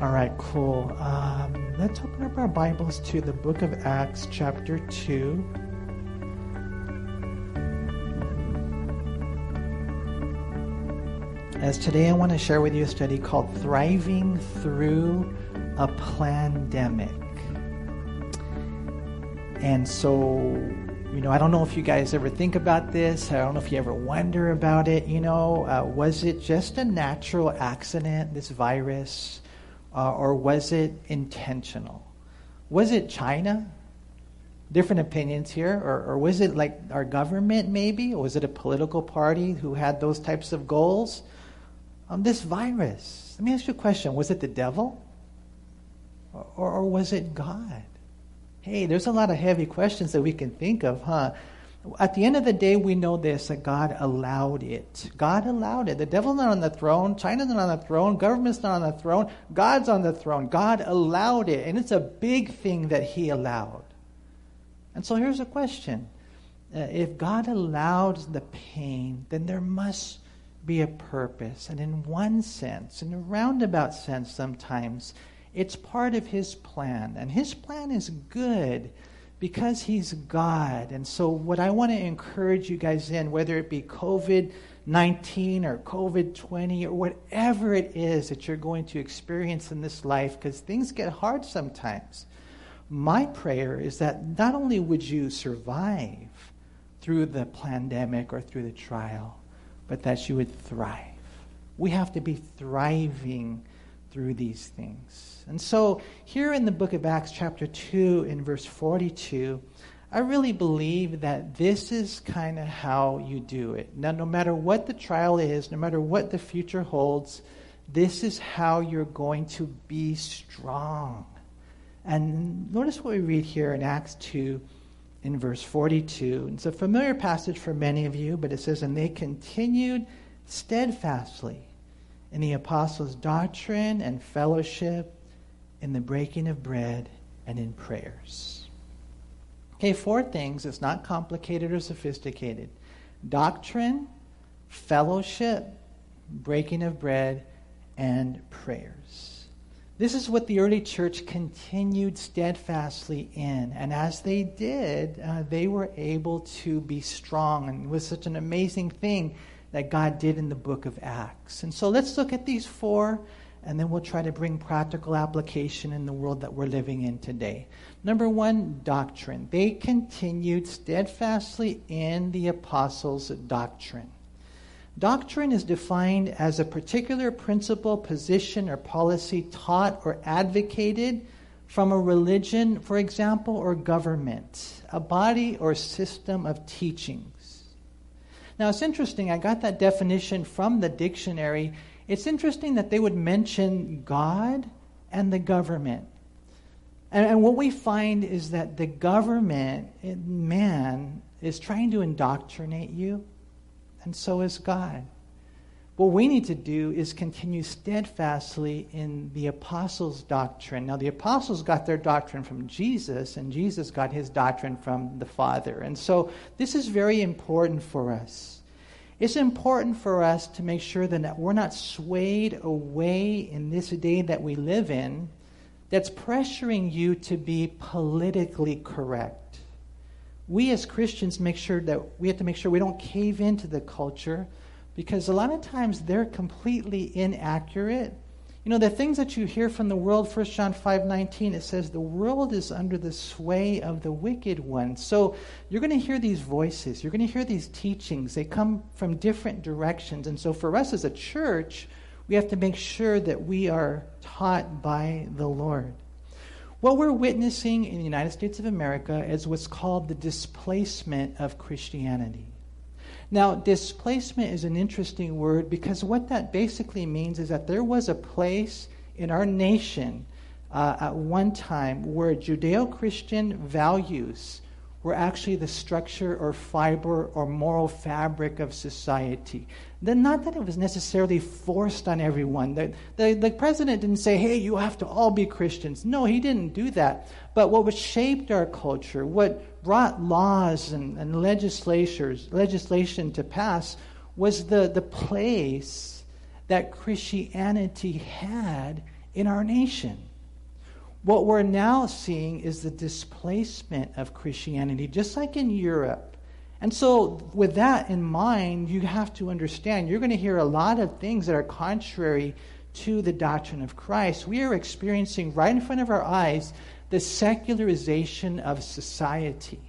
All right, cool. Um, let's open up our Bibles to the book of Acts, chapter 2. As today I want to share with you a study called Thriving Through a Pandemic. And so, you know, I don't know if you guys ever think about this. I don't know if you ever wonder about it. You know, uh, was it just a natural accident, this virus? Uh, or was it intentional? Was it China? Different opinions here. Or, or was it like our government, maybe? Or was it a political party who had those types of goals? Um, this virus, let me ask you a question. Was it the devil? Or, or, or was it God? Hey, there's a lot of heavy questions that we can think of, huh? At the end of the day, we know this that God allowed it. God allowed it. The devil's not on the throne. China's not on the throne. Government's not on the throne. God's on the throne. God allowed it. And it's a big thing that He allowed. And so here's a question uh, If God allowed the pain, then there must be a purpose. And in one sense, in a roundabout sense sometimes, it's part of His plan. And His plan is good because he's God. And so, what I want to encourage you guys in, whether it be COVID 19 or COVID 20 or whatever it is that you're going to experience in this life, because things get hard sometimes, my prayer is that not only would you survive through the pandemic or through the trial, but that you would thrive. We have to be thriving through these things. And so, here in the book of Acts, chapter 2, in verse 42, I really believe that this is kind of how you do it. Now, no matter what the trial is, no matter what the future holds, this is how you're going to be strong. And notice what we read here in Acts 2 in verse 42. It's a familiar passage for many of you, but it says, And they continued steadfastly in the apostles' doctrine and fellowship, in the breaking of bread, and in prayers. Okay, four things. It's not complicated or sophisticated doctrine, fellowship, breaking of bread, and prayers. This is what the early church continued steadfastly in. And as they did, uh, they were able to be strong. And it was such an amazing thing that God did in the book of Acts. And so let's look at these four, and then we'll try to bring practical application in the world that we're living in today. Number one, doctrine. They continued steadfastly in the apostles' doctrine. Doctrine is defined as a particular principle, position, or policy taught or advocated from a religion, for example, or government, a body or system of teaching. Now, it's interesting, I got that definition from the dictionary. It's interesting that they would mention God and the government. And, and what we find is that the government, man, is trying to indoctrinate you, and so is God. What we need to do is continue steadfastly in the apostles' doctrine. Now, the apostles got their doctrine from Jesus, and Jesus got his doctrine from the Father. And so, this is very important for us. It's important for us to make sure that we're not swayed away in this day that we live in that's pressuring you to be politically correct. We as Christians make sure that we have to make sure we don't cave into the culture because a lot of times they're completely inaccurate. You know, the things that you hear from the world, 1 John 5:19, it says the world is under the sway of the wicked one. So you're going to hear these voices, you're going to hear these teachings. They come from different directions. And so for us as a church, we have to make sure that we are taught by the Lord. What we're witnessing in the United States of America is what's called the displacement of Christianity. Now, displacement is an interesting word because what that basically means is that there was a place in our nation uh, at one time where Judeo Christian values were actually the structure or fiber or moral fabric of society. Then, not that it was necessarily forced on everyone. The, the, the, president didn't say, hey, you have to all be Christians. No, he didn't do that. But what shaped our culture, what brought laws and, and legislatures, legislation to pass, was the, the place that Christianity had in our nation. What we're now seeing is the displacement of Christianity, just like in Europe. And so, with that in mind, you have to understand you're going to hear a lot of things that are contrary to the doctrine of Christ. We are experiencing right in front of our eyes the secularization of society.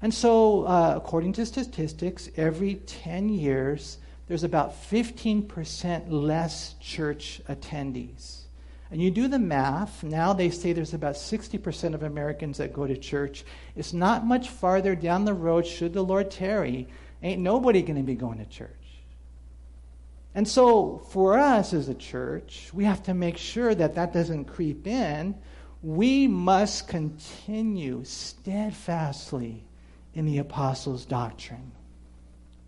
And so, uh, according to statistics, every 10 years, there's about 15% less church attendees. And you do the math, now they say there's about 60% of Americans that go to church. It's not much farther down the road, should the Lord tarry, ain't nobody going to be going to church. And so, for us as a church, we have to make sure that that doesn't creep in. We must continue steadfastly in the apostles' doctrine.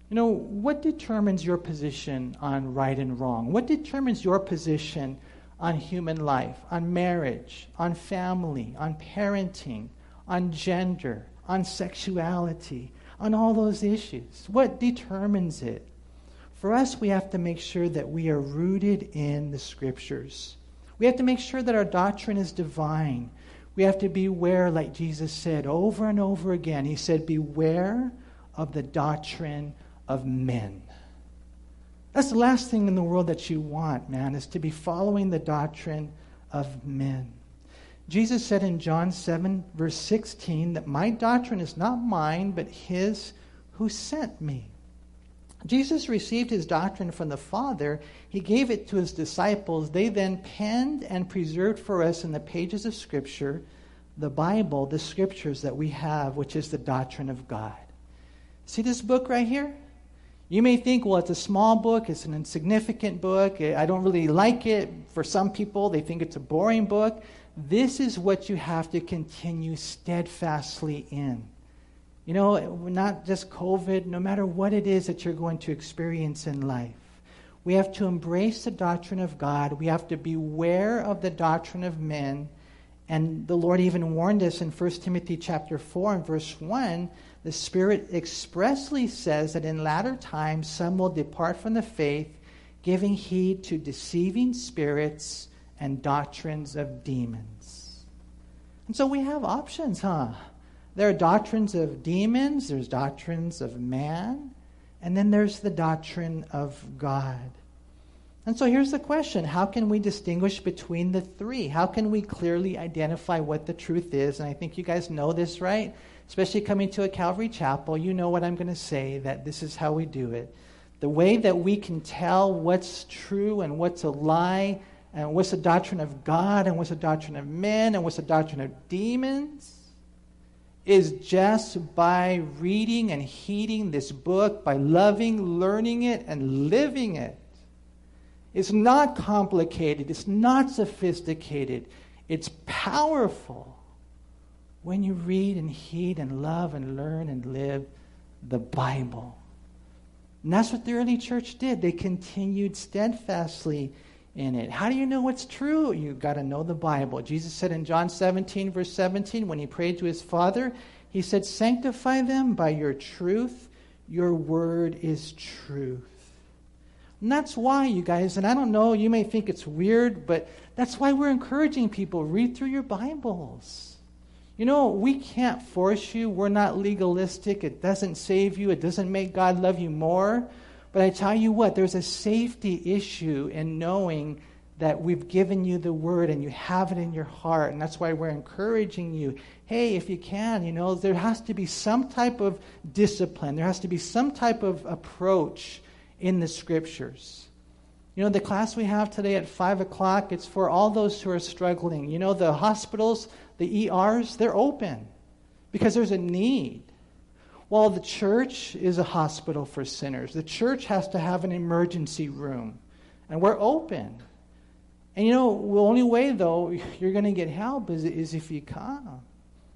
You know, what determines your position on right and wrong? What determines your position on human life, on marriage, on family, on parenting, on gender, on sexuality, on all those issues. What determines it? For us, we have to make sure that we are rooted in the scriptures. We have to make sure that our doctrine is divine. We have to beware, like Jesus said over and over again. He said, Beware of the doctrine of men. That's the last thing in the world that you want, man, is to be following the doctrine of men. Jesus said in John 7, verse 16, that my doctrine is not mine, but his who sent me. Jesus received his doctrine from the Father. He gave it to his disciples. They then penned and preserved for us in the pages of Scripture, the Bible, the Scriptures that we have, which is the doctrine of God. See this book right here? You may think, well, it's a small book, it's an insignificant book, I don't really like it. For some people, they think it's a boring book. This is what you have to continue steadfastly in. You know, not just COVID, no matter what it is that you're going to experience in life. We have to embrace the doctrine of God. We have to beware of the doctrine of men. And the Lord even warned us in 1 Timothy chapter 4 and verse 1 the Spirit expressly says that in latter times some will depart from the faith, giving heed to deceiving spirits and doctrines of demons. And so we have options, huh? There are doctrines of demons, there's doctrines of man, and then there's the doctrine of God. And so here's the question How can we distinguish between the three? How can we clearly identify what the truth is? And I think you guys know this, right? Especially coming to a Calvary Chapel, you know what I'm going to say, that this is how we do it. The way that we can tell what's true and what's a lie, and what's the doctrine of God, and what's the doctrine of men, and what's the doctrine of demons, is just by reading and heeding this book, by loving, learning it, and living it. It's not complicated, it's not sophisticated, it's powerful when you read and heed and love and learn and live the Bible. And that's what the early church did. They continued steadfastly in it. How do you know what's true? You've got to know the Bible. Jesus said in John 17, verse 17, when he prayed to his Father, he said, Sanctify them by your truth. Your word is truth. And that's why, you guys, and I don't know, you may think it's weird, but that's why we're encouraging people read through your Bibles. You know, we can't force you. We're not legalistic. It doesn't save you, it doesn't make God love you more. But I tell you what, there's a safety issue in knowing that we've given you the word and you have it in your heart. And that's why we're encouraging you. Hey, if you can, you know, there has to be some type of discipline, there has to be some type of approach in the scriptures. You know, the class we have today at 5 o'clock, it's for all those who are struggling. You know, the hospitals, the ERs, they're open because there's a need. While the church is a hospital for sinners. The church has to have an emergency room, and we're open. And you know, the only way, though, you're going to get help is, is if you come.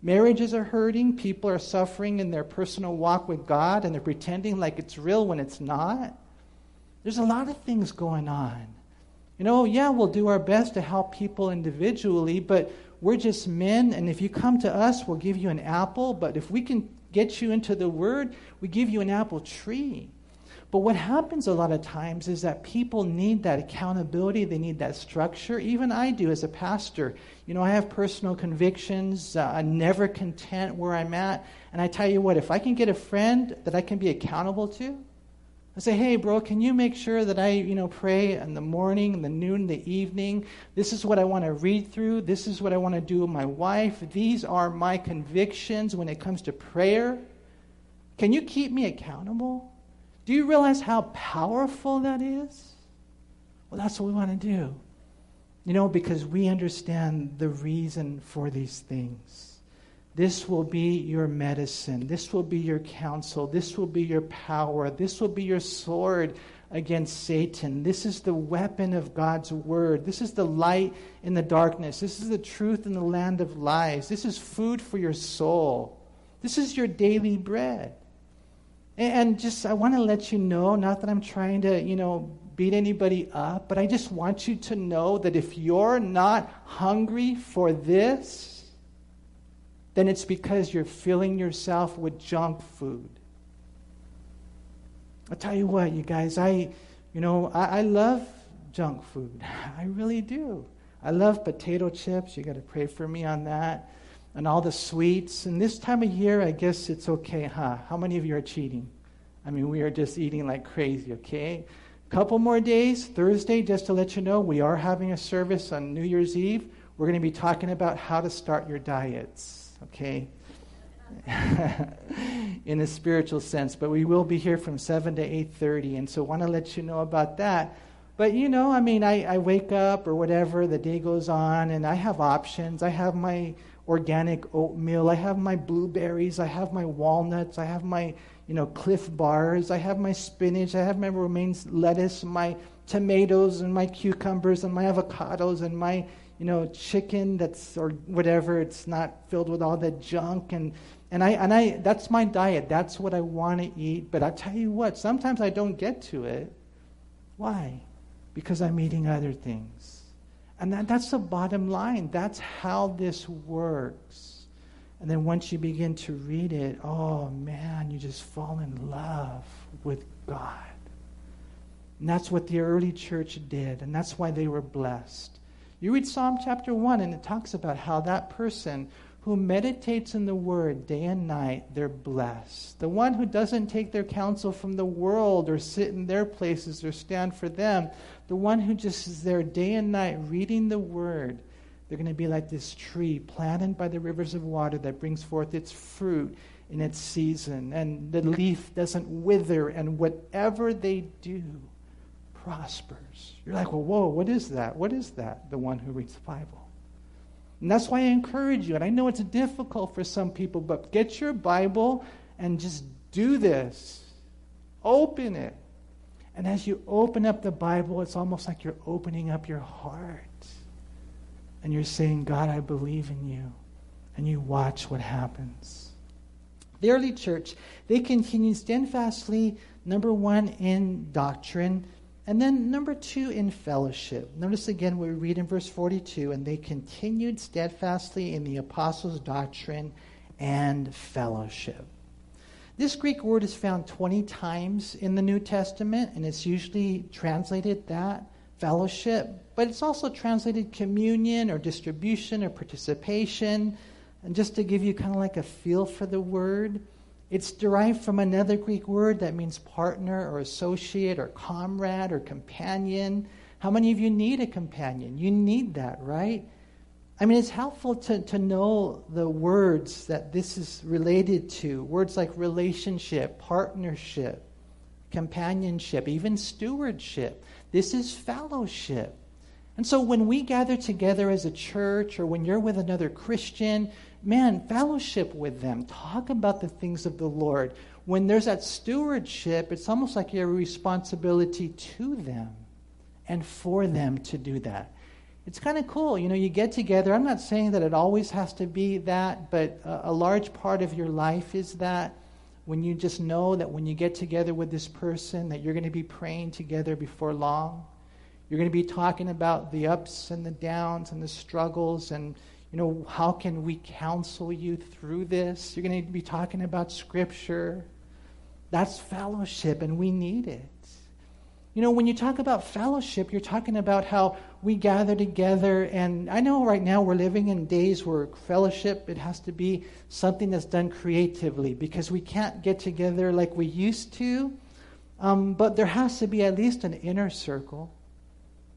Marriages are hurting, people are suffering in their personal walk with God, and they're pretending like it's real when it's not. There's a lot of things going on. You know, yeah, we'll do our best to help people individually, but we're just men, and if you come to us, we'll give you an apple. But if we can get you into the Word, we give you an apple tree. But what happens a lot of times is that people need that accountability, they need that structure. Even I do as a pastor. You know, I have personal convictions, uh, I'm never content where I'm at. And I tell you what, if I can get a friend that I can be accountable to, I say, hey, bro, can you make sure that I, you know, pray in the morning, the noon, the evening? This is what I want to read through. This is what I want to do with my wife. These are my convictions when it comes to prayer. Can you keep me accountable? Do you realize how powerful that is? Well, that's what we want to do. You know, because we understand the reason for these things. This will be your medicine. This will be your counsel. This will be your power. This will be your sword against Satan. This is the weapon of God's word. This is the light in the darkness. This is the truth in the land of lies. This is food for your soul. This is your daily bread. And just, I want to let you know, not that I'm trying to, you know, beat anybody up, but I just want you to know that if you're not hungry for this, then it's because you're filling yourself with junk food. I'll tell you what, you guys, I, you know, I, I love junk food. I really do. I love potato chips. You got to pray for me on that and all the sweets. And this time of year, I guess it's okay, huh? How many of you are cheating? I mean, we are just eating like crazy, okay? Couple more days, Thursday, just to let you know, we are having a service on New Year's Eve. We're going to be talking about how to start your diets, okay? in a spiritual sense, but we will be here from 7 to 8:30 and so want to let you know about that. But you know, I mean, I, I wake up or whatever, the day goes on, and I have options. I have my organic oatmeal. I have my blueberries. I have my walnuts. I have my, you know, Clif bars. I have my spinach. I have my romaine lettuce, my tomatoes, and my cucumbers, and my avocados, and my, you know, chicken that's or whatever. It's not filled with all that junk. And and I and I that's my diet. That's what I want to eat. But I tell you what, sometimes I don't get to it. Why? Because I'm eating other things. And that, that's the bottom line. That's how this works. And then once you begin to read it, oh man, you just fall in love with God. And that's what the early church did, and that's why they were blessed. You read Psalm chapter 1, and it talks about how that person who meditates in the word day and night, they're blessed. The one who doesn't take their counsel from the world or sit in their places or stand for them, the one who just is there day and night reading the word, they're going to be like this tree planted by the rivers of water that brings forth its fruit in its season, and the leaf doesn't wither, and whatever they do prospers. You're like, well, whoa, what is that? What is that? The one who reads the Bible. And that's why I encourage you. And I know it's difficult for some people, but get your Bible and just do this. Open it. And as you open up the Bible, it's almost like you're opening up your heart. And you're saying, God, I believe in you. And you watch what happens. The early church, they continued steadfastly, number one, in doctrine and then, number two, in fellowship. Notice again, we read in verse 42 and they continued steadfastly in the apostles' doctrine and fellowship. This Greek word is found 20 times in the New Testament, and it's usually translated that, fellowship, but it's also translated communion or distribution or participation. And just to give you kind of like a feel for the word, it's derived from another Greek word that means partner or associate or comrade or companion. How many of you need a companion? You need that, right? I mean, it's helpful to, to know the words that this is related to words like relationship, partnership, companionship, even stewardship. This is fellowship. And so when we gather together as a church or when you're with another Christian, man, fellowship with them. Talk about the things of the Lord. When there's that stewardship, it's almost like you have a responsibility to them and for them to do that. It's kind of cool. You know, you get together. I'm not saying that it always has to be that, but a, a large part of your life is that when you just know that when you get together with this person that you're going to be praying together before long. You're going to be talking about the ups and the downs and the struggles and you know, how can we counsel you through this? You're going to be talking about Scripture. That's fellowship, and we need it. You know, when you talk about fellowship, you're talking about how we gather together. And I know right now we're living in days where fellowship, it has to be something that's done creatively because we can't get together like we used to. Um, but there has to be at least an inner circle,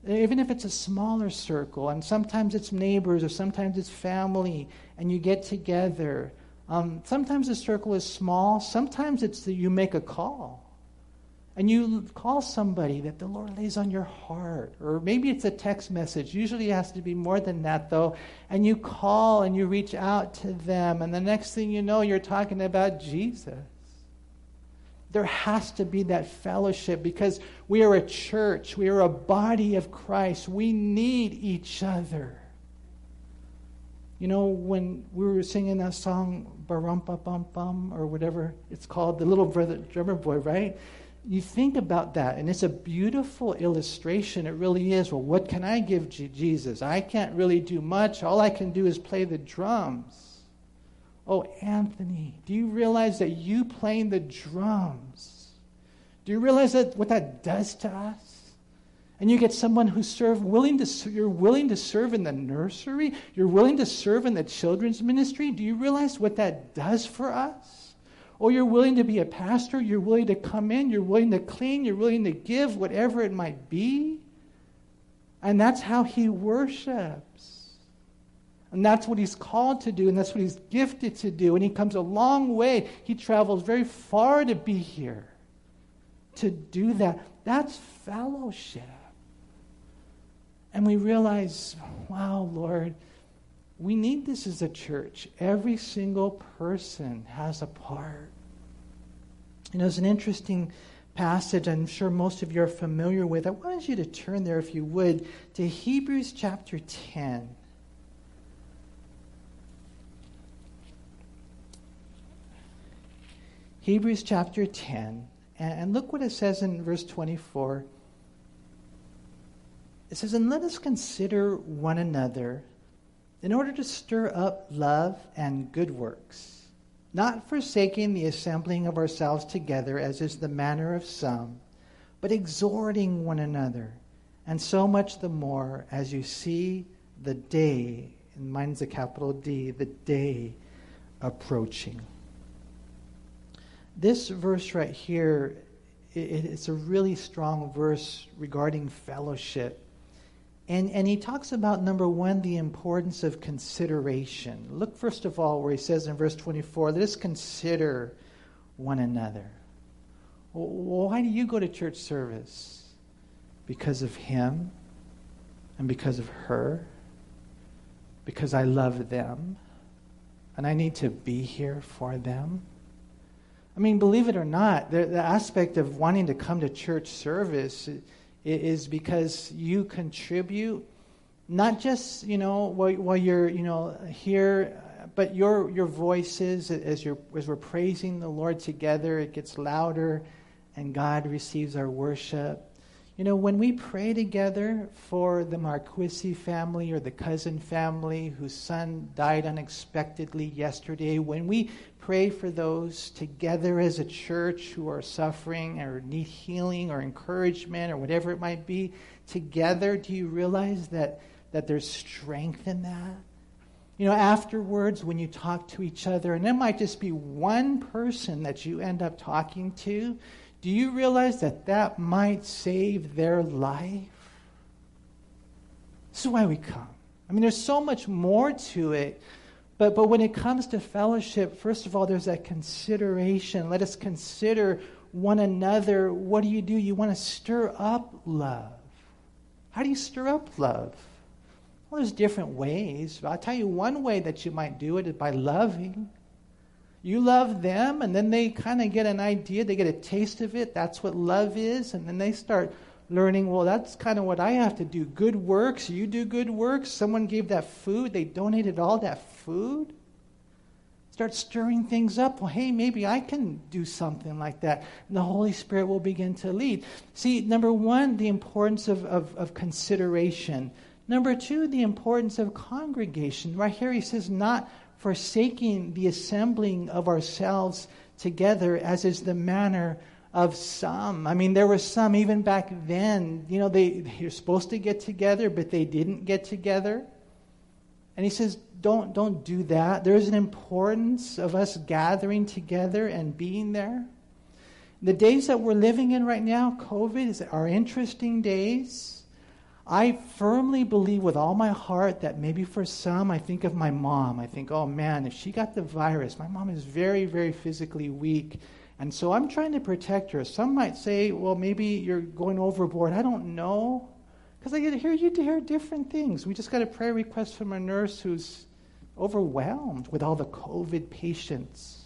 even if it's a smaller circle. And sometimes it's neighbors or sometimes it's family, and you get together. Um, sometimes the circle is small, sometimes it's that you make a call. And you call somebody that the Lord lays on your heart. Or maybe it's a text message. Usually it has to be more than that, though. And you call and you reach out to them. And the next thing you know, you're talking about Jesus. There has to be that fellowship because we are a church, we are a body of Christ. We need each other. You know, when we were singing that song, Barumpa Bum Bum, or whatever it's called, the little brother, drummer boy, right? You think about that, and it's a beautiful illustration. It really is. Well, what can I give Jesus? I can't really do much. All I can do is play the drums. Oh, Anthony, do you realize that you playing the drums? Do you realize that what that does to us? And you get someone who's serve, willing to, you're willing to serve in the nursery. You're willing to serve in the children's ministry. Do you realize what that does for us? Or you're willing to be a pastor. You're willing to come in. You're willing to clean. You're willing to give, whatever it might be. And that's how he worships. And that's what he's called to do, and that's what he's gifted to do. And he comes a long way. He travels very far to be here, to do that. That's fellowship. And we realize, wow, Lord, we need this as a church. Every single person has a part. You know, it's an interesting passage I'm sure most of you are familiar with. I wanted you to turn there, if you would, to Hebrews chapter 10. Hebrews chapter 10, and look what it says in verse 24. It says, And let us consider one another in order to stir up love and good works, not forsaking the assembling of ourselves together, as is the manner of some, but exhorting one another, and so much the more as you see the day, and mine's a capital D, the day approaching this verse right here, it, it's a really strong verse regarding fellowship. And, and he talks about, number one, the importance of consideration. Look, first of all, where he says in verse 24, let us consider one another. Why do you go to church service? Because of him and because of her? Because I love them and I need to be here for them? I mean, believe it or not, the, the aspect of wanting to come to church service is because you contribute, not just, you know, while, while you're, you know, here, but your, your voices as, you're, as we're praising the Lord together, it gets louder and God receives our worship. You know, when we pray together for the Marquisi family or the cousin family whose son died unexpectedly yesterday, when we pray for those together as a church who are suffering or need healing or encouragement or whatever it might be, together, do you realize that, that there's strength in that? You know, afterwards, when you talk to each other, and it might just be one person that you end up talking to, do you realize that that might save their life? This is why we come. I mean, there's so much more to it. But, but when it comes to fellowship, first of all, there's that consideration. Let us consider one another. What do you do? You want to stir up love. How do you stir up love? Well, there's different ways. I'll tell you one way that you might do it is by loving. You love them, and then they kind of get an idea, they get a taste of it. That's what love is. And then they start learning, well, that's kind of what I have to do. Good works, you do good works. Someone gave that food, they donated all that food. Start stirring things up. Well, hey, maybe I can do something like that. And the Holy Spirit will begin to lead. See, number one, the importance of, of, of consideration. Number two, the importance of congregation. Right here he says, not forsaking the assembling of ourselves together, as is the manner of some. I mean, there were some even back then, you know, they, they were supposed to get together, but they didn't get together. And he says, don't, don't do that. There's an importance of us gathering together and being there. The days that we're living in right now, COVID, is, are interesting days. I firmly believe with all my heart that maybe for some, I think of my mom. I think, oh man, if she got the virus, my mom is very, very physically weak. And so I'm trying to protect her. Some might say, well, maybe you're going overboard. I don't know. Because I get to hear you to hear different things. We just got a prayer request from a nurse who's overwhelmed with all the COVID patients.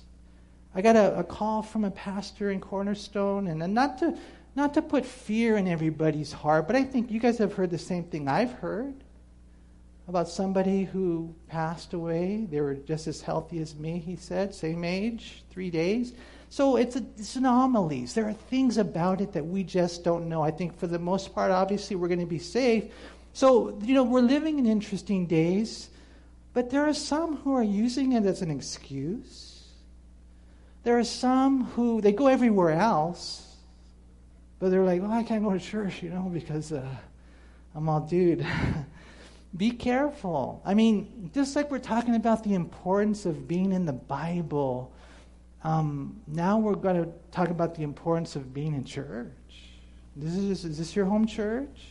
I got a, a call from a pastor in Cornerstone, and, and not to not to put fear in everybody's heart, but I think you guys have heard the same thing I've heard about somebody who passed away. They were just as healthy as me, he said, same age, three days. So it's, a, it's anomalies. There are things about it that we just don't know. I think for the most part, obviously, we're going to be safe. So, you know, we're living in interesting days, but there are some who are using it as an excuse. There are some who, they go everywhere else, but they're like, well, I can't go to church, you know, because uh, I'm all dude. Be careful. I mean, just like we're talking about the importance of being in the Bible um, now we're going to talk about the importance of being in church. This is, is this your home church?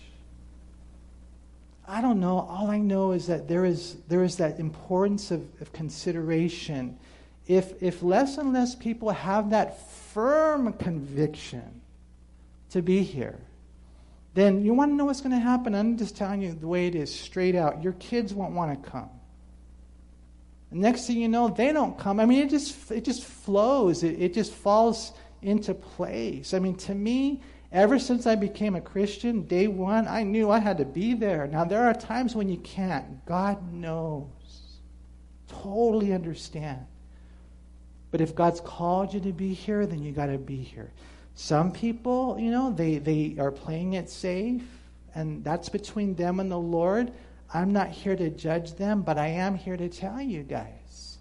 I don't know. All I know is that there is, there is that importance of, of consideration. If, if less and less people have that firm conviction to be here, then you want to know what's going to happen? I'm just telling you the way it is, straight out. Your kids won't want to come. Next thing you know, they don't come. I mean, it just it just flows. It, it just falls into place. I mean, to me, ever since I became a Christian, day one, I knew I had to be there. Now there are times when you can't. God knows. Totally understand. But if God's called you to be here, then you got to be here. Some people, you know, they, they are playing it safe, and that's between them and the Lord. I'm not here to judge them, but I am here to tell you guys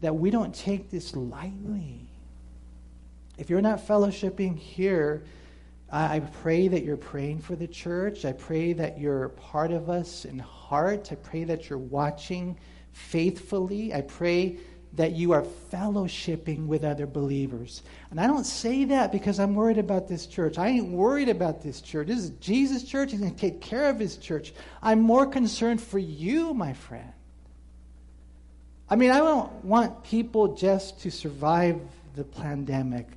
that we don't take this lightly. If you're not fellowshipping here, I pray that you're praying for the church. I pray that you're part of us in heart. I pray that you're watching faithfully. I pray that you are fellowshipping with other believers. And I don't say that because I'm worried about this church. I ain't worried about this church. This is Jesus' church. He's going to take care of his church. I'm more concerned for you, my friend. I mean, I don't want people just to survive the pandemic.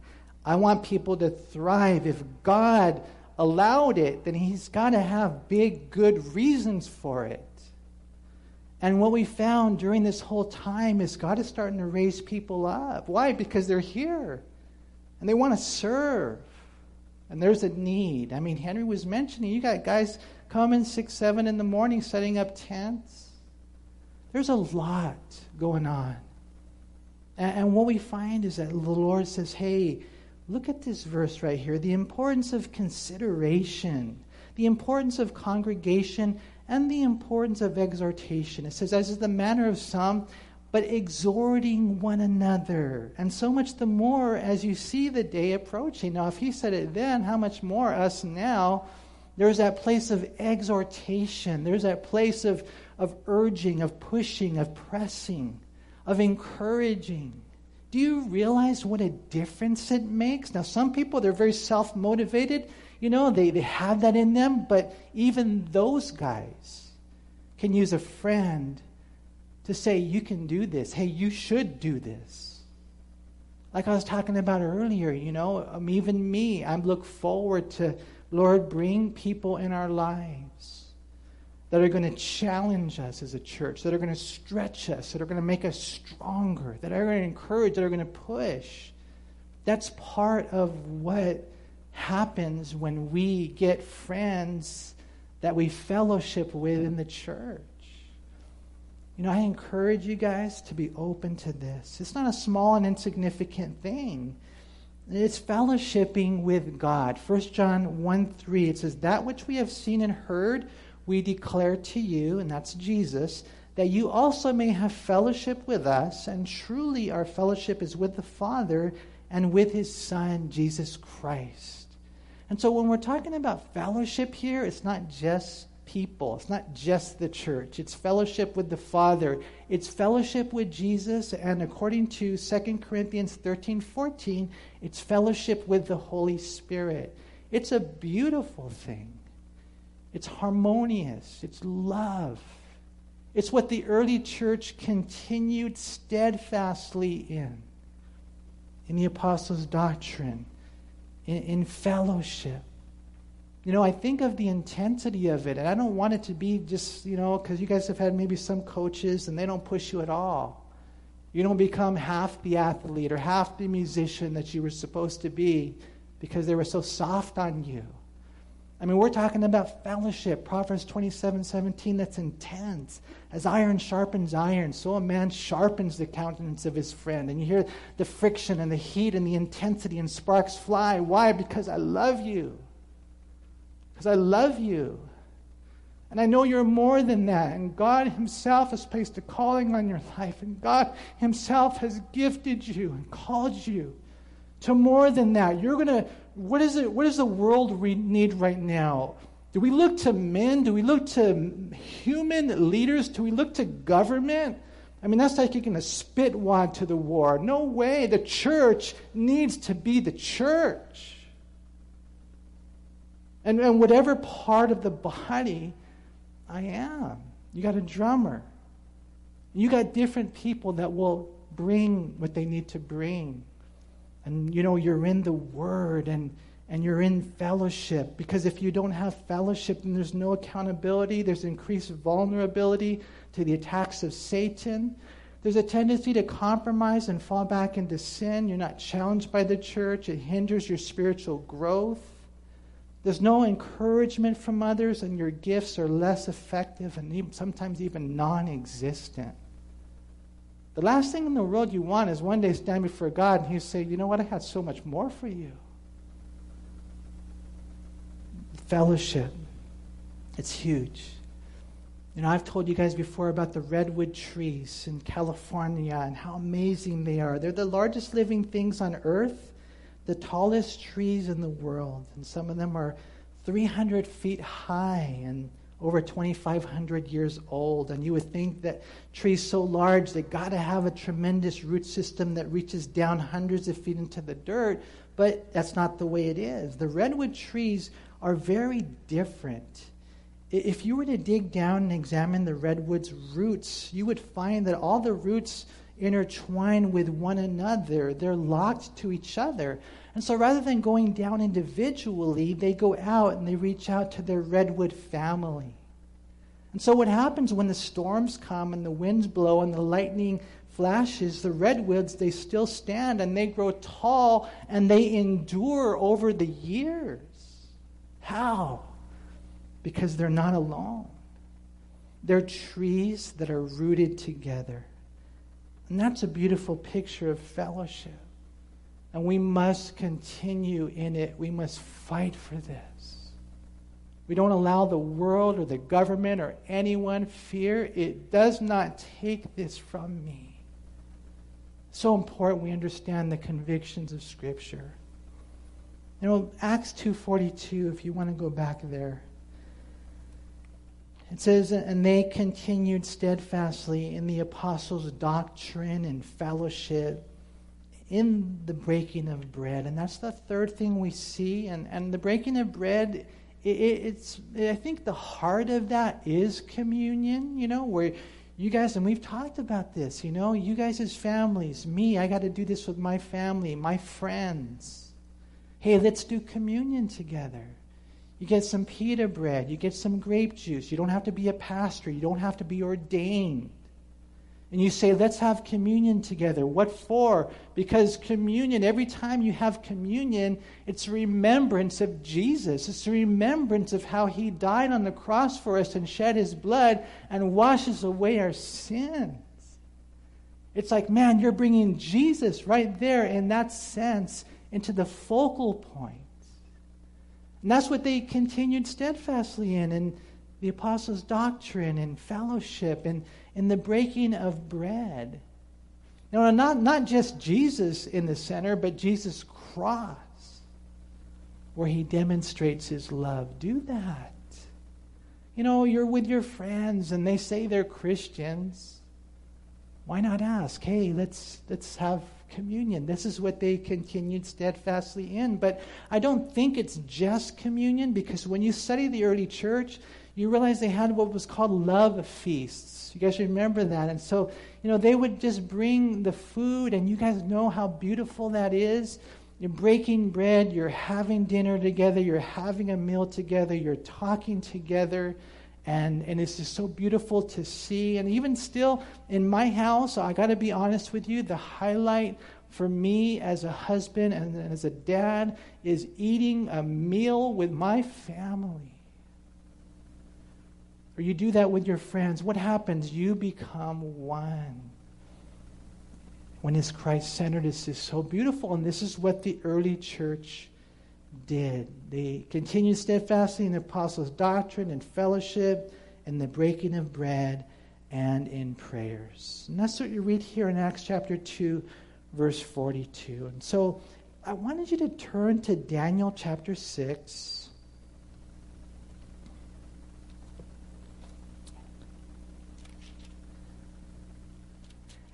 I want people to thrive. If God allowed it, then he's got to have big, good reasons for it. And what we found during this whole time is God is starting to raise people up. Why? Because they're here and they want to serve. And there's a need. I mean, Henry was mentioning you got guys coming six, seven in the morning setting up tents. There's a lot going on. And, and what we find is that the Lord says, hey, look at this verse right here the importance of consideration, the importance of congregation and the importance of exhortation. It says, as is the manner of some, but exhorting one another. And so much the more as you see the day approaching. Now, if he said it then, how much more us now? There's that place of exhortation, there's that place of, of urging, of pushing, of pressing, of encouraging. Do you realize what a difference it makes? Now, some people, they're very self motivated you know, they, they have that in them, but even those guys can use a friend to say, You can do this. Hey, you should do this. Like I was talking about earlier, you know, um, even me, I look forward to, Lord, bring people in our lives that are going to challenge us as a church, that are going to stretch us, that are going to make us stronger, that are going to encourage, that are going to push. That's part of what happens when we get friends that we fellowship with in the church. You know, I encourage you guys to be open to this. It's not a small and insignificant thing. It's fellowshipping with God. 1 John 1 3, it says, That which we have seen and heard, we declare to you, and that's Jesus, that you also may have fellowship with us. And truly, our fellowship is with the Father and with his Son, Jesus Christ. And so when we're talking about fellowship here, it's not just people, it's not just the church. It's fellowship with the Father, it's fellowship with Jesus, and according to 2 Corinthians 13 14, it's fellowship with the Holy Spirit. It's a beautiful thing. It's harmonious. It's love. It's what the early church continued steadfastly in in the apostles' doctrine, in, in fellowship. You know, I think of the intensity of it, and I don't want it to be just, you know, because you guys have had maybe some coaches and they don't push you at all. You don't become half the athlete or half the musician that you were supposed to be because they were so soft on you. I mean, we're talking about fellowship, Proverbs 27 17, that's intense. As iron sharpens iron, so a man sharpens the countenance of his friend. And you hear the friction and the heat and the intensity, and sparks fly. Why? Because I love you. Because I love you. And I know you're more than that. And God Himself has placed a calling on your life. And God Himself has gifted you and called you to more than that. You're going to, what is it, what does the world re- need right now? Do we look to men? Do we look to human leaders? Do we look to government? I mean, that's like you're going to spit wad to the war. No way. The church needs to be the church. And, and whatever part of the body I am, you got a drummer. You got different people that will bring what they need to bring and you know you're in the word and and you're in fellowship. Because if you don't have fellowship then there's no accountability. There's increased vulnerability to the attacks of satan. There's a tendency to compromise and fall back into sin. You're not challenged by the church. It hinders your spiritual growth. There's no encouragement from others and your gifts are less effective and sometimes even non-existent the last thing in the world you want is one day stand before God and He say, You know what? I had so much more for you. Fellowship. It's huge. You know, I've told you guys before about the redwood trees in California and how amazing they are. They're the largest living things on earth, the tallest trees in the world. And some of them are 300 feet high and over 2,500 years old. And you would think that trees so large, they got to have a tremendous root system that reaches down hundreds of feet into the dirt. But that's not the way it is. The redwood trees are very different. If you were to dig down and examine the redwood's roots, you would find that all the roots intertwine with one another. They're locked to each other. And so rather than going down individually, they go out and they reach out to their redwood family. And so what happens when the storms come and the winds blow and the lightning flashes, the redwoods, they still stand and they grow tall and they endure over the years. How? Because they're not alone. They're trees that are rooted together. And that's a beautiful picture of fellowship. And we must continue in it. We must fight for this. We don't allow the world or the government or anyone fear. It does not take this from me. So important we understand the convictions of Scripture. You know, Acts 2.42, if you want to go back there. It says, and they continued steadfastly in the apostles' doctrine and fellowship in the breaking of bread. And that's the third thing we see. And, and the breaking of bread, it, it's, I think the heart of that is communion, you know, where you guys, and we've talked about this, you know, you guys as families, me, I got to do this with my family, my friends. Hey, let's do communion together. You get some pita bread, you get some grape juice. You don't have to be a pastor, you don't have to be ordained and you say, let's have communion together. What for? Because communion, every time you have communion, it's a remembrance of Jesus. It's a remembrance of how he died on the cross for us and shed his blood and washes away our sins. It's like, man, you're bringing Jesus right there in that sense into the focal point. And that's what they continued steadfastly in, in the apostles' doctrine and fellowship and in the breaking of bread. No, not, not just Jesus in the center, but Jesus' cross, where he demonstrates his love. Do that. You know, you're with your friends and they say they're Christians. Why not ask, hey, let's, let's have communion. This is what they continued steadfastly in. But I don't think it's just communion because when you study the early church, you realize they had what was called love feasts. You guys remember that? And so, you know, they would just bring the food, and you guys know how beautiful that is. You're breaking bread, you're having dinner together, you're having a meal together, you're talking together. And, and it's just so beautiful to see. And even still in my house, I got to be honest with you, the highlight for me as a husband and as a dad is eating a meal with my family. Or you do that with your friends. What happens? You become one. When it's Christ centered, it's just so beautiful. And this is what the early church did. They continued steadfastly in the apostles' doctrine and fellowship and the breaking of bread and in prayers. And that's what you read here in Acts chapter 2, verse 42. And so I wanted you to turn to Daniel chapter 6.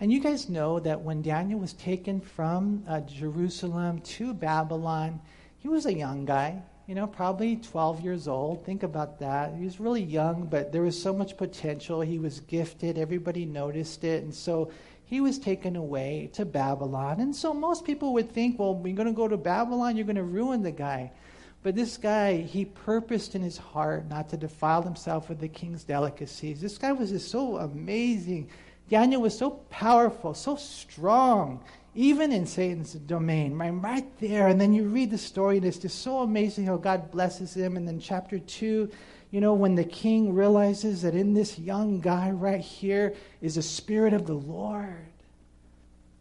And you guys know that when Daniel was taken from uh, Jerusalem to Babylon, he was a young guy, you know, probably 12 years old. Think about that. He was really young, but there was so much potential. He was gifted, everybody noticed it. And so he was taken away to Babylon. And so most people would think, well, you're going to go to Babylon, you're going to ruin the guy. But this guy, he purposed in his heart not to defile himself with the king's delicacies. This guy was just so amazing. Daniel was so powerful, so strong even in Satan's domain, right, there. And then you read the story, and it's just so amazing how God blesses him. And then chapter 2, you know, when the king realizes that in this young guy right here is the Spirit of the Lord.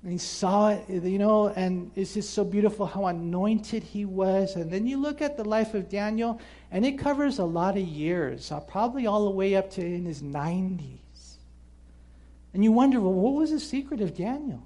And he saw it, you know, and it's just so beautiful how anointed he was. And then you look at the life of Daniel, and it covers a lot of years, uh, probably all the way up to in his 90s. And you wonder, well, what was the secret of Daniel?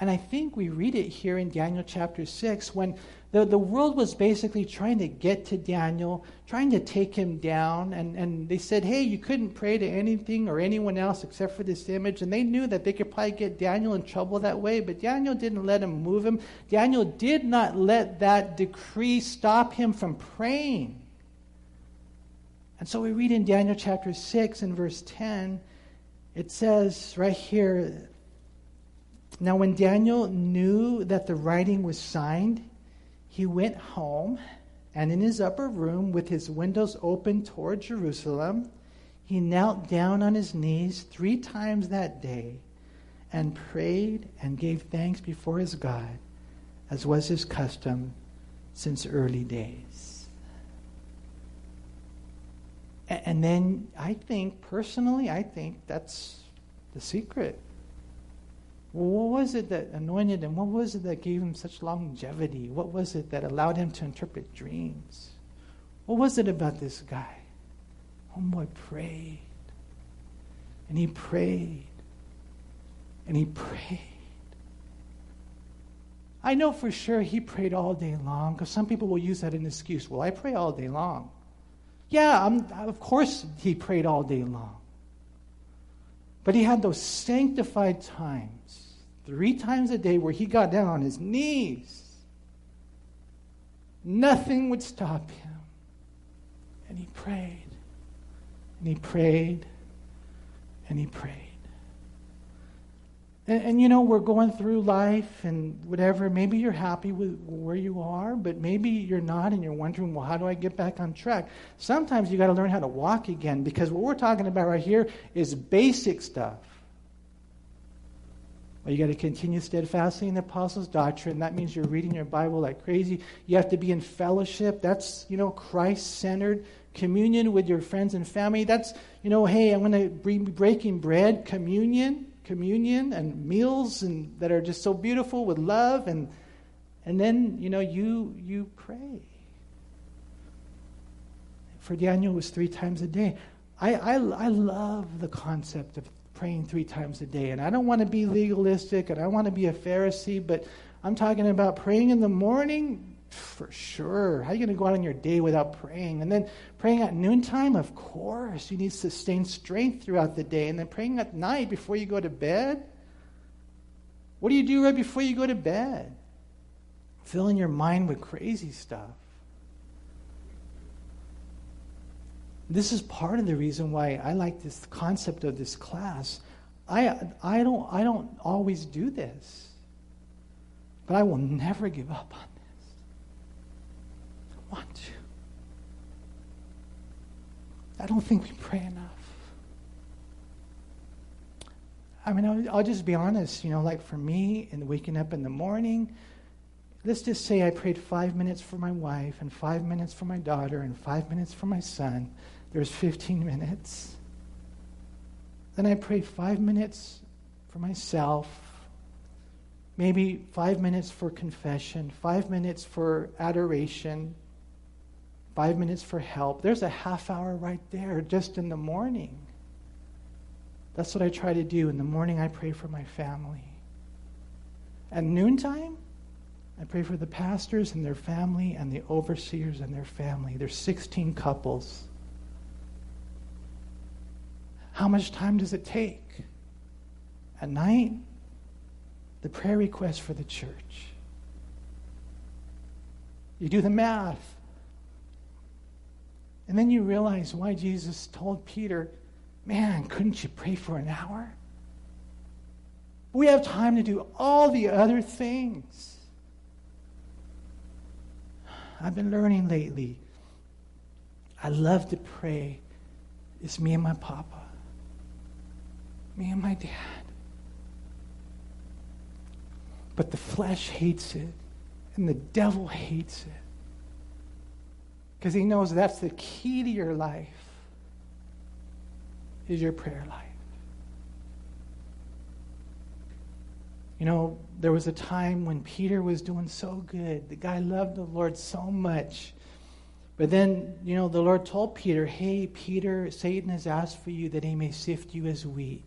And I think we read it here in Daniel chapter 6 when the, the world was basically trying to get to Daniel, trying to take him down. And, and they said, hey, you couldn't pray to anything or anyone else except for this image. And they knew that they could probably get Daniel in trouble that way, but Daniel didn't let him move him. Daniel did not let that decree stop him from praying. And so we read in Daniel chapter 6 and verse 10, it says right here, now, when Daniel knew that the writing was signed, he went home, and in his upper room, with his windows open toward Jerusalem, he knelt down on his knees three times that day and prayed and gave thanks before his God, as was his custom since early days. And then I think, personally, I think that's the secret what was it that anointed him? What was it that gave him such longevity? What was it that allowed him to interpret dreams? What was it about this guy? Homeboy prayed. And he prayed. And he prayed. I know for sure he prayed all day long because some people will use that as an excuse. Well, I pray all day long. Yeah, I'm, of course he prayed all day long. But he had those sanctified times, three times a day, where he got down on his knees. Nothing would stop him. And he prayed, and he prayed, and he prayed. And, and, you know, we're going through life and whatever. Maybe you're happy with where you are, but maybe you're not and you're wondering, well, how do I get back on track? Sometimes you got to learn how to walk again because what we're talking about right here is basic stuff. Well, you got to continue steadfastly in the apostles' doctrine. That means you're reading your Bible like crazy. You have to be in fellowship. That's, you know, Christ centered. Communion with your friends and family. That's, you know, hey, I'm going to be breaking bread. Communion communion and meals and that are just so beautiful with love and and then you know you you pray for daniel it was three times a day I, I i love the concept of praying three times a day. And I don't want to be legalistic and I want to be a Pharisee, but I'm talking about praying in the morning for sure. How are you going to go out on your day without praying? And then praying at noontime, of course. You need sustained strength throughout the day. And then praying at night before you go to bed. What do you do right before you go to bed? Filling your mind with crazy stuff. This is part of the reason why I like this concept of this class. I, I, don't, I don't always do this, but I will never give up on want to. I don't think we pray enough. I mean, I'll, I'll just be honest, you know, like for me, in waking up in the morning, let's just say I prayed five minutes for my wife, and five minutes for my daughter, and five minutes for my son. There's 15 minutes. Then I pray five minutes for myself, maybe five minutes for confession, five minutes for adoration, five minutes for help. There's a half hour right there just in the morning. That's what I try to do. In the morning, I pray for my family. At noontime, I pray for the pastors and their family and the overseers and their family. There's 16 couples. How much time does it take? At night, the prayer request for the church. You do the math. And then you realize why Jesus told Peter, Man, couldn't you pray for an hour? We have time to do all the other things. I've been learning lately. I love to pray. It's me and my papa me and my dad. But the flesh hates it, and the devil hates it. Because he knows that's the key to your life is your prayer life. You know, there was a time when Peter was doing so good. The guy loved the Lord so much. But then, you know, the Lord told Peter, Hey, Peter, Satan has asked for you that he may sift you as wheat.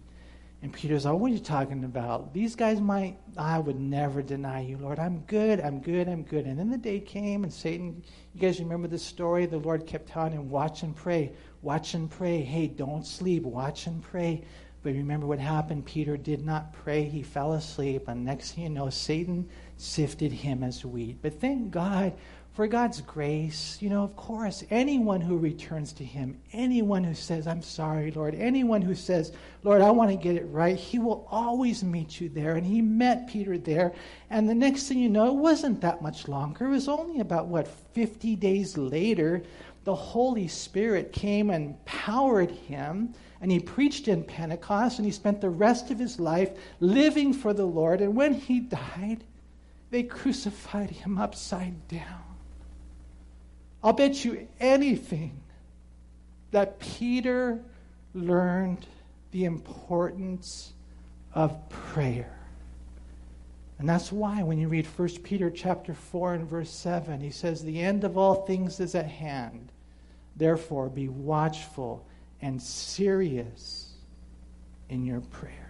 And Peter's like, What are you talking about? These guys might, I would never deny you, Lord. I'm good, I'm good, I'm good. And then the day came, and Satan, you guys remember the story? The Lord kept telling him, Watch and pray, watch and pray. Hey, don't sleep, watch and pray. But remember what happened? Peter did not pray, he fell asleep. And next thing you know, Satan sifted him as wheat. But thank God for God's grace. You know, of course, anyone who returns to Him, anyone who says, I'm sorry, Lord, anyone who says, Lord, I want to get it right, He will always meet you there. And He met Peter there. And the next thing you know, it wasn't that much longer. It was only about, what, 50 days later, the Holy Spirit came and empowered him. And he preached in Pentecost, and he spent the rest of his life living for the Lord. And when he died, they crucified him upside down. I'll bet you anything that Peter learned the importance of prayer. And that's why when you read 1 Peter chapter 4 and verse 7, he says, The end of all things is at hand. Therefore, be watchful and serious in your prayer.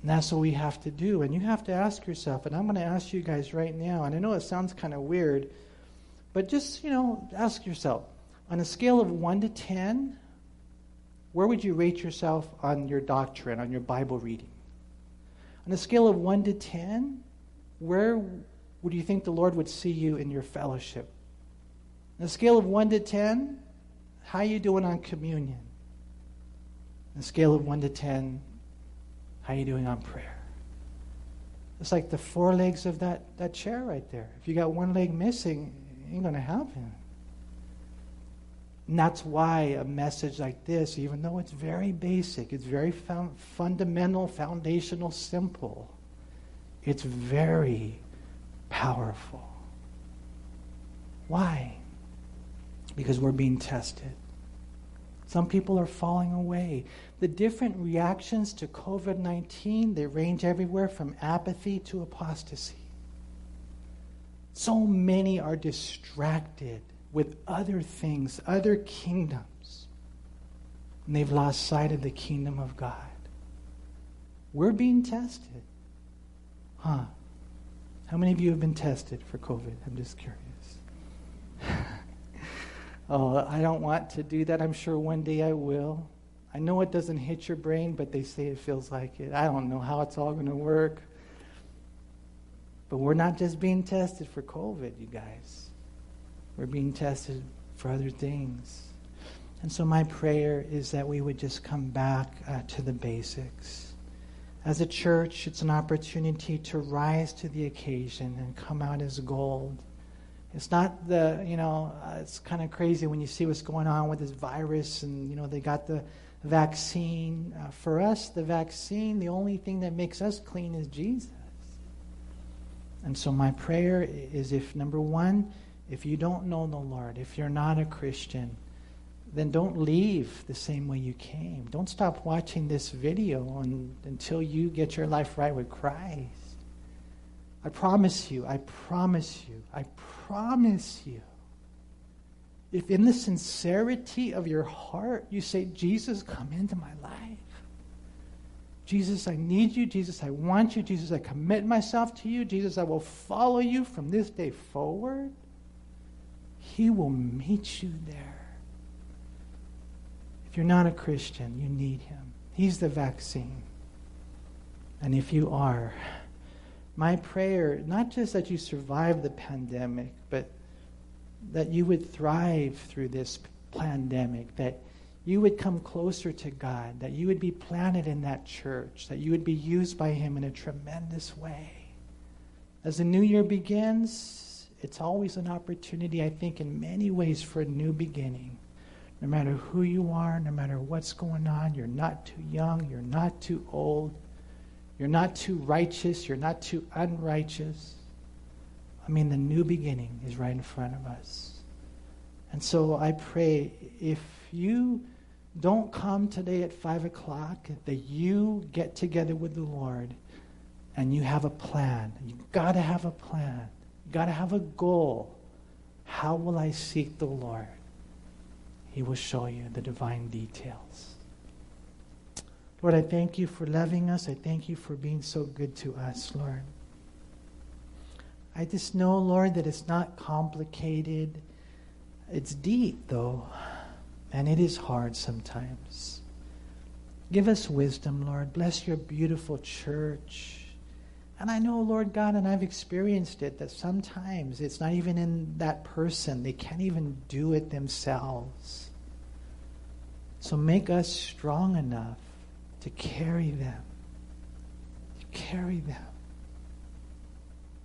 And that's what we have to do. And you have to ask yourself, and I'm going to ask you guys right now, and I know it sounds kind of weird, but just, you know, ask yourself on a scale of 1 to 10, where would you rate yourself on your doctrine, on your Bible reading? On a scale of 1 to 10, where would you think the Lord would see you in your fellowship? On a scale of 1 to 10, how are you doing on communion? On a scale of 1 to 10, how are you doing on prayer? It's like the four legs of that, that chair right there. If you got one leg missing, you ain't going to him. And that's why a message like this, even though it's very basic, it's very found, fundamental, foundational, simple, it's very powerful. Why? Because we're being tested. Some people are falling away. The different reactions to COVID 19, they range everywhere from apathy to apostasy. So many are distracted with other things, other kingdoms. and they've lost sight of the kingdom of God. We're being tested. Huh? How many of you have been tested for COVID? I'm just curious. oh, I don't want to do that. I'm sure one day I will. I know it doesn't hit your brain, but they say it feels like it. I don't know how it's all going to work. But we're not just being tested for COVID, you guys. We're being tested for other things. And so, my prayer is that we would just come back uh, to the basics. As a church, it's an opportunity to rise to the occasion and come out as gold. It's not the, you know, uh, it's kind of crazy when you see what's going on with this virus and, you know, they got the vaccine. Uh, for us, the vaccine, the only thing that makes us clean is Jesus. And so, my prayer is if, number one, if you don't know the Lord, if you're not a Christian, then don't leave the same way you came. Don't stop watching this video until you get your life right with Christ. I promise you, I promise you, I promise you. If in the sincerity of your heart you say, Jesus, come into my life. Jesus, I need you. Jesus, I want you. Jesus, I commit myself to you. Jesus, I will follow you from this day forward. He will meet you there. If you're not a Christian, you need Him. He's the vaccine. And if you are, my prayer, not just that you survive the pandemic, but that you would thrive through this pandemic, that you would come closer to God, that you would be planted in that church, that you would be used by Him in a tremendous way. As the new year begins, it's always an opportunity, I think, in many ways for a new beginning. No matter who you are, no matter what's going on, you're not too young, you're not too old, you're not too righteous, you're not too unrighteous. I mean, the new beginning is right in front of us. And so I pray if you don't come today at 5 o'clock, that you get together with the Lord and you have a plan. You've got to have a plan you've got to have a goal. How will I seek the Lord? He will show you the divine details. Lord, I thank you for loving us. I thank you for being so good to us, Lord. I just know, Lord, that it's not complicated. It's deep, though, and it is hard sometimes. Give us wisdom, Lord. Bless your beautiful church. And I know, Lord God, and I've experienced it, that sometimes it's not even in that person. They can't even do it themselves. So make us strong enough to carry them. To carry them.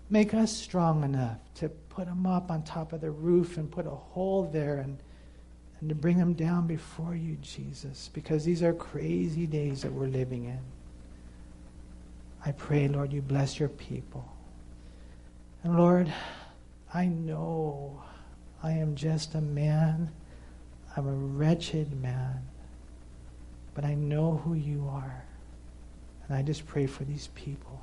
Make us strong enough to put them up on top of the roof and put a hole there and, and to bring them down before you, Jesus, because these are crazy days that we're living in. I pray, Lord, you bless your people. And Lord, I know I am just a man. I'm a wretched man. But I know who you are. And I just pray for these people.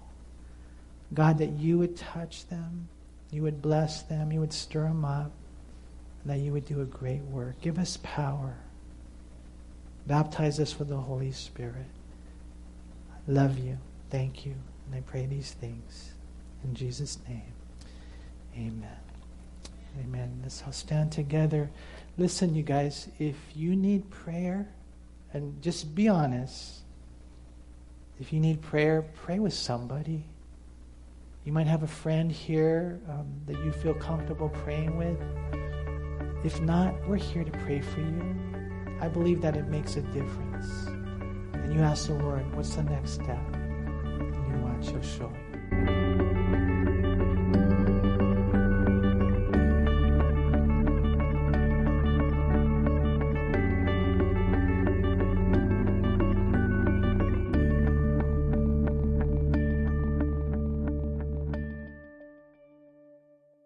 God, that you would touch them, you would bless them, you would stir them up, and that you would do a great work. Give us power. Baptize us with the Holy Spirit. I love you. Thank you. And I pray these things in Jesus' name. Amen. Amen. Let's all stand together. Listen, you guys, if you need prayer, and just be honest, if you need prayer, pray with somebody. You might have a friend here um, that you feel comfortable praying with. If not, we're here to pray for you. I believe that it makes a difference. And you ask the Lord, what's the next step? 就说。